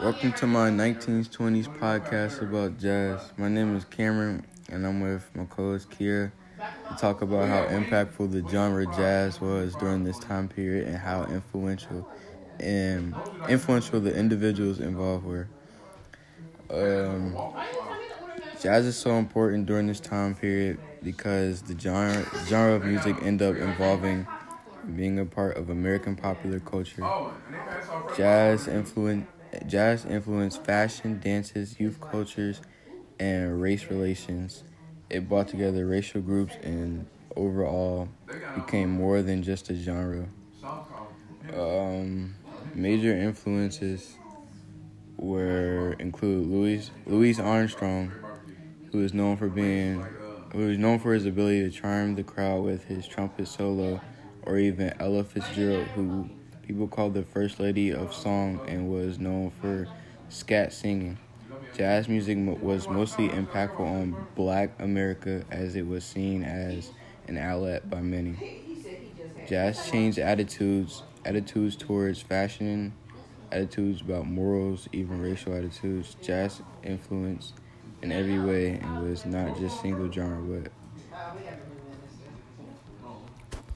Welcome to my 1920s podcast about jazz. My name is Cameron, and I'm with my co-host Kia to talk about how impactful the genre jazz was during this time period and how influential and influential the individuals involved were. Um, jazz is so important during this time period because the genre genre of music end up involving being a part of American popular culture. Jazz influence jazz influenced fashion, dances, youth cultures, and race relations. It brought together racial groups and overall became more than just a genre. Um, major influences were include Louis Louis Armstrong, who is known for being who is known for his ability to charm the crowd with his trumpet solo, or even Ella Fitzgerald, who people called the First Lady of Song and was known for scat singing. Jazz music was mostly impactful on black America as it was seen as an outlet by many. Jazz changed attitudes, attitudes towards fashion, attitudes about morals, even racial attitudes. Jazz influenced in every way and was not just single genre but